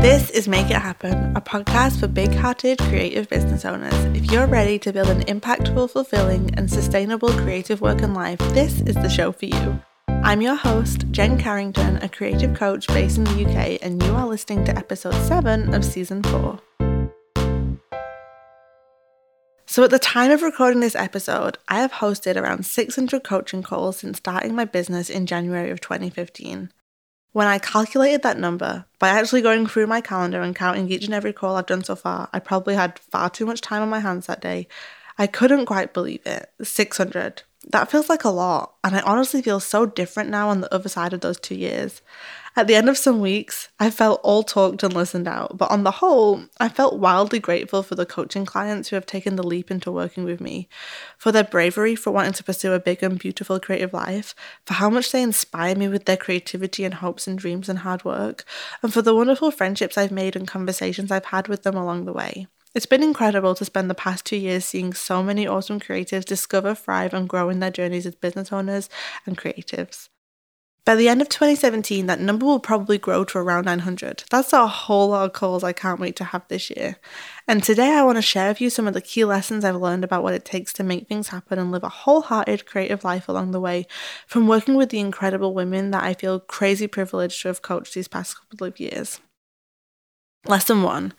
This is Make It Happen, a podcast for big hearted creative business owners. If you're ready to build an impactful, fulfilling, and sustainable creative work and life, this is the show for you. I'm your host, Jen Carrington, a creative coach based in the UK, and you are listening to episode 7 of season 4. So, at the time of recording this episode, I have hosted around 600 coaching calls since starting my business in January of 2015. When I calculated that number, by actually going through my calendar and counting each and every call I've done so far, I probably had far too much time on my hands that day. I couldn't quite believe it. 600. That feels like a lot, and I honestly feel so different now on the other side of those two years. At the end of some weeks, I felt all talked and listened out, but on the whole, I felt wildly grateful for the coaching clients who have taken the leap into working with me, for their bravery for wanting to pursue a big and beautiful creative life, for how much they inspire me with their creativity and hopes and dreams and hard work, and for the wonderful friendships I've made and conversations I've had with them along the way. It's been incredible to spend the past two years seeing so many awesome creatives discover, thrive, and grow in their journeys as business owners and creatives. By the end of 2017, that number will probably grow to around 900. That's a whole lot of calls I can't wait to have this year. And today I want to share with you some of the key lessons I've learned about what it takes to make things happen and live a wholehearted creative life along the way from working with the incredible women that I feel crazy privileged to have coached these past couple of years. Lesson 1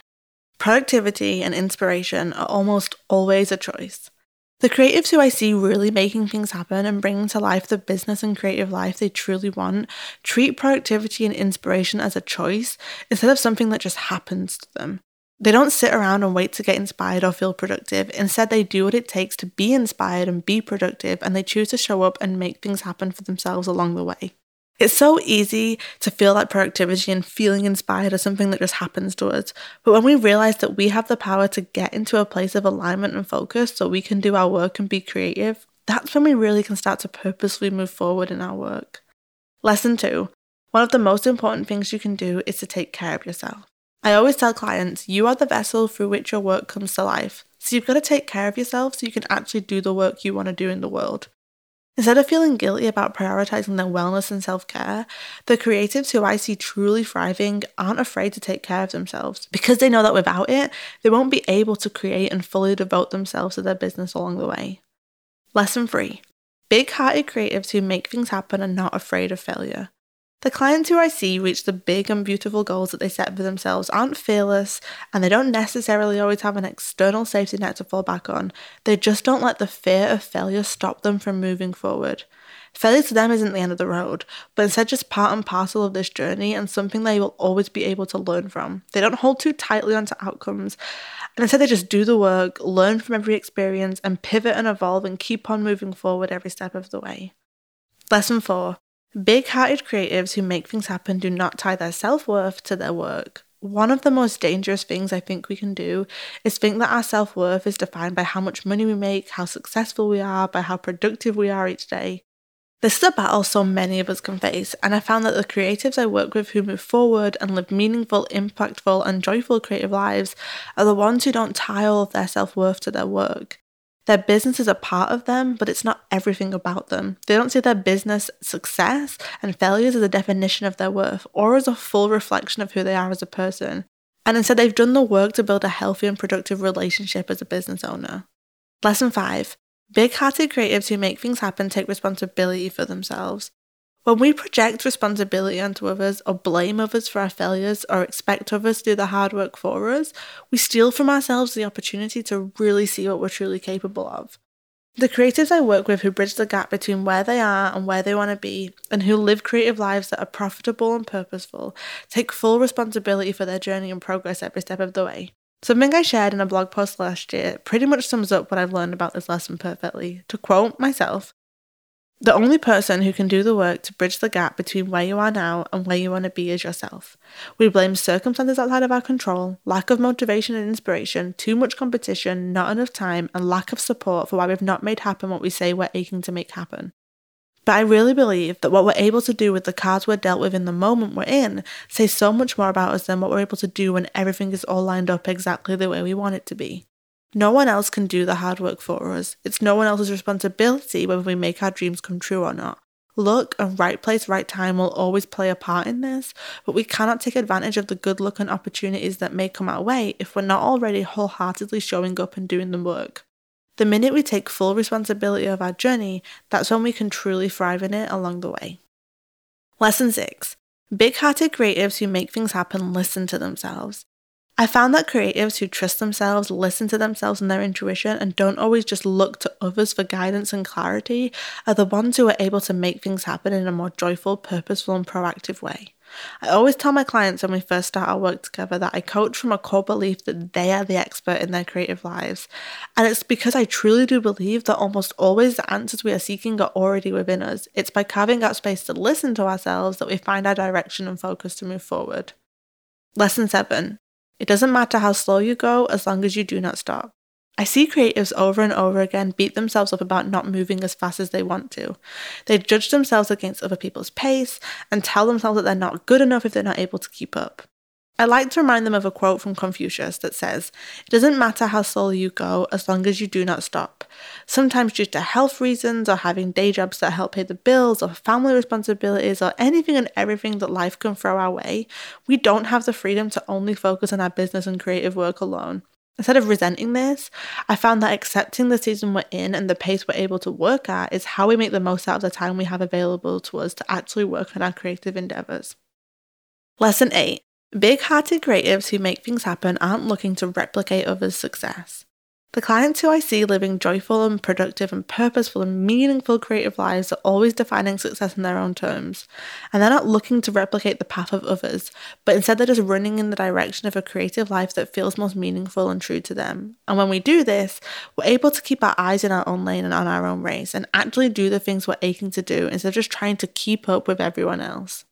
Productivity and inspiration are almost always a choice. The creatives who I see really making things happen and bringing to life the business and creative life they truly want treat productivity and inspiration as a choice instead of something that just happens to them. They don't sit around and wait to get inspired or feel productive. Instead, they do what it takes to be inspired and be productive, and they choose to show up and make things happen for themselves along the way. It's so easy to feel like productivity and feeling inspired is something that just happens to us. But when we realize that we have the power to get into a place of alignment and focus so we can do our work and be creative, that's when we really can start to purposefully move forward in our work. Lesson two one of the most important things you can do is to take care of yourself. I always tell clients, you are the vessel through which your work comes to life. So you've got to take care of yourself so you can actually do the work you want to do in the world. Instead of feeling guilty about prioritizing their wellness and self care, the creatives who I see truly thriving aren't afraid to take care of themselves because they know that without it, they won't be able to create and fully devote themselves to their business along the way. Lesson three big hearted creatives who make things happen are not afraid of failure. The clients who I see reach the big and beautiful goals that they set for themselves aren't fearless and they don't necessarily always have an external safety net to fall back on. They just don't let the fear of failure stop them from moving forward. Failure to them isn't the end of the road, but instead just part and parcel of this journey and something they will always be able to learn from. They don't hold too tightly onto outcomes, and instead they just do the work, learn from every experience, and pivot and evolve and keep on moving forward every step of the way. Lesson 4 Big hearted creatives who make things happen do not tie their self worth to their work. One of the most dangerous things I think we can do is think that our self worth is defined by how much money we make, how successful we are, by how productive we are each day. This is a battle so many of us can face, and I found that the creatives I work with who move forward and live meaningful, impactful, and joyful creative lives are the ones who don't tie all of their self worth to their work. Their business is a part of them, but it's not everything about them. They don't see their business success and failures as a definition of their worth or as a full reflection of who they are as a person. And instead, they've done the work to build a healthy and productive relationship as a business owner. Lesson five big hearted creatives who make things happen take responsibility for themselves. When we project responsibility onto others or blame others for our failures or expect others to do the hard work for us, we steal from ourselves the opportunity to really see what we're truly capable of. The creatives I work with who bridge the gap between where they are and where they want to be, and who live creative lives that are profitable and purposeful, take full responsibility for their journey and progress every step of the way. Something I shared in a blog post last year pretty much sums up what I've learned about this lesson perfectly. To quote myself, the only person who can do the work to bridge the gap between where you are now and where you want to be is yourself. We blame circumstances outside of our control, lack of motivation and inspiration, too much competition, not enough time, and lack of support for why we've not made happen what we say we're aching to make happen. But I really believe that what we're able to do with the cards we're dealt with in the moment we're in says so much more about us than what we're able to do when everything is all lined up exactly the way we want it to be. No one else can do the hard work for us. It's no one else's responsibility whether we make our dreams come true or not. Luck and right place, right time will always play a part in this, but we cannot take advantage of the good luck and opportunities that may come our way if we're not already wholeheartedly showing up and doing the work. The minute we take full responsibility of our journey, that's when we can truly thrive in it along the way. Lesson 6 Big hearted creatives who make things happen listen to themselves. I found that creatives who trust themselves, listen to themselves and their intuition, and don't always just look to others for guidance and clarity are the ones who are able to make things happen in a more joyful, purposeful, and proactive way. I always tell my clients when we first start our work together that I coach from a core belief that they are the expert in their creative lives. And it's because I truly do believe that almost always the answers we are seeking are already within us. It's by carving out space to listen to ourselves that we find our direction and focus to move forward. Lesson 7 it doesn't matter how slow you go as long as you do not stop. I see creatives over and over again beat themselves up about not moving as fast as they want to. They judge themselves against other people's pace and tell themselves that they're not good enough if they're not able to keep up. I like to remind them of a quote from Confucius that says, It doesn't matter how slowly you go as long as you do not stop. Sometimes, due to health reasons or having day jobs that help pay the bills or family responsibilities or anything and everything that life can throw our way, we don't have the freedom to only focus on our business and creative work alone. Instead of resenting this, I found that accepting the season we're in and the pace we're able to work at is how we make the most out of the time we have available to us to actually work on our creative endeavors. Lesson 8 Big hearted creatives who make things happen aren't looking to replicate others' success. The clients who I see living joyful and productive and purposeful and meaningful creative lives are always defining success in their own terms. And they're not looking to replicate the path of others, but instead they're just running in the direction of a creative life that feels most meaningful and true to them. And when we do this, we're able to keep our eyes in our own lane and on our own race and actually do the things we're aching to do instead of just trying to keep up with everyone else.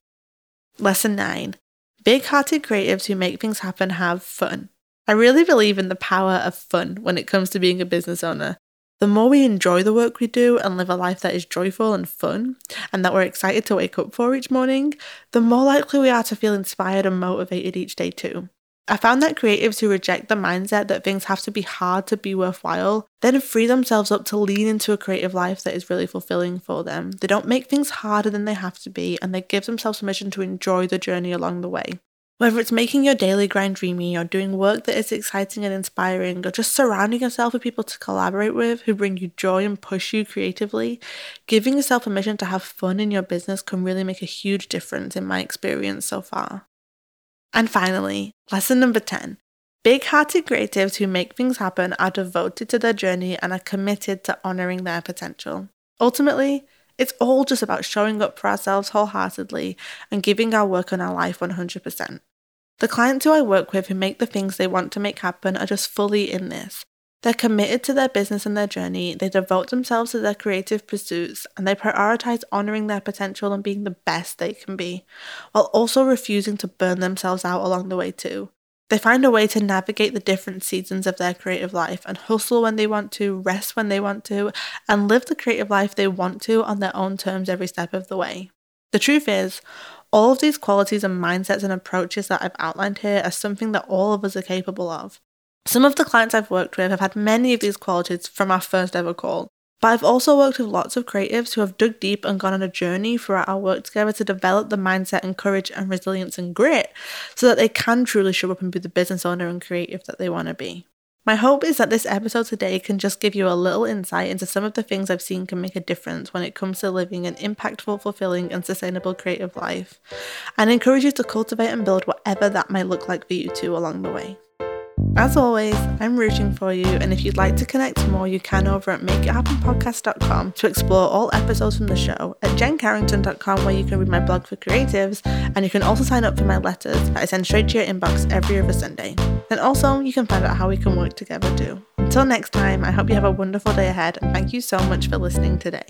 Lesson 9 Big hearted creatives who make things happen have fun. I really believe in the power of fun when it comes to being a business owner. The more we enjoy the work we do and live a life that is joyful and fun, and that we're excited to wake up for each morning, the more likely we are to feel inspired and motivated each day too. I found that creatives who reject the mindset that things have to be hard to be worthwhile then free themselves up to lean into a creative life that is really fulfilling for them. They don't make things harder than they have to be, and they give themselves permission to enjoy the journey along the way. Whether it's making your daily grind dreamy, or doing work that is exciting and inspiring, or just surrounding yourself with people to collaborate with who bring you joy and push you creatively, giving yourself permission to have fun in your business can really make a huge difference in my experience so far. And finally, lesson number 10 Big hearted creatives who make things happen are devoted to their journey and are committed to honoring their potential. Ultimately, it's all just about showing up for ourselves wholeheartedly and giving our work and our life 100%. The clients who I work with who make the things they want to make happen are just fully in this. They're committed to their business and their journey, they devote themselves to their creative pursuits, and they prioritize honoring their potential and being the best they can be, while also refusing to burn themselves out along the way too. They find a way to navigate the different seasons of their creative life and hustle when they want to, rest when they want to, and live the creative life they want to on their own terms every step of the way. The truth is, all of these qualities and mindsets and approaches that I've outlined here are something that all of us are capable of. Some of the clients I've worked with have had many of these qualities from our first ever call, but I've also worked with lots of creatives who have dug deep and gone on a journey throughout our work together to develop the mindset and courage and resilience and grit so that they can truly show up and be the business owner and creative that they want to be. My hope is that this episode today can just give you a little insight into some of the things I've seen can make a difference when it comes to living an impactful, fulfilling, and sustainable creative life, and encourage you to cultivate and build whatever that might look like for you too along the way. As always, I'm rooting for you, and if you'd like to connect more, you can over at makeithappenpodcast.com to explore all episodes from the show, at jencarrington.com, where you can read my blog for creatives, and you can also sign up for my letters that I send straight to your inbox every other Sunday. And also, you can find out how we can work together too. Until next time, I hope you have a wonderful day ahead, and thank you so much for listening today.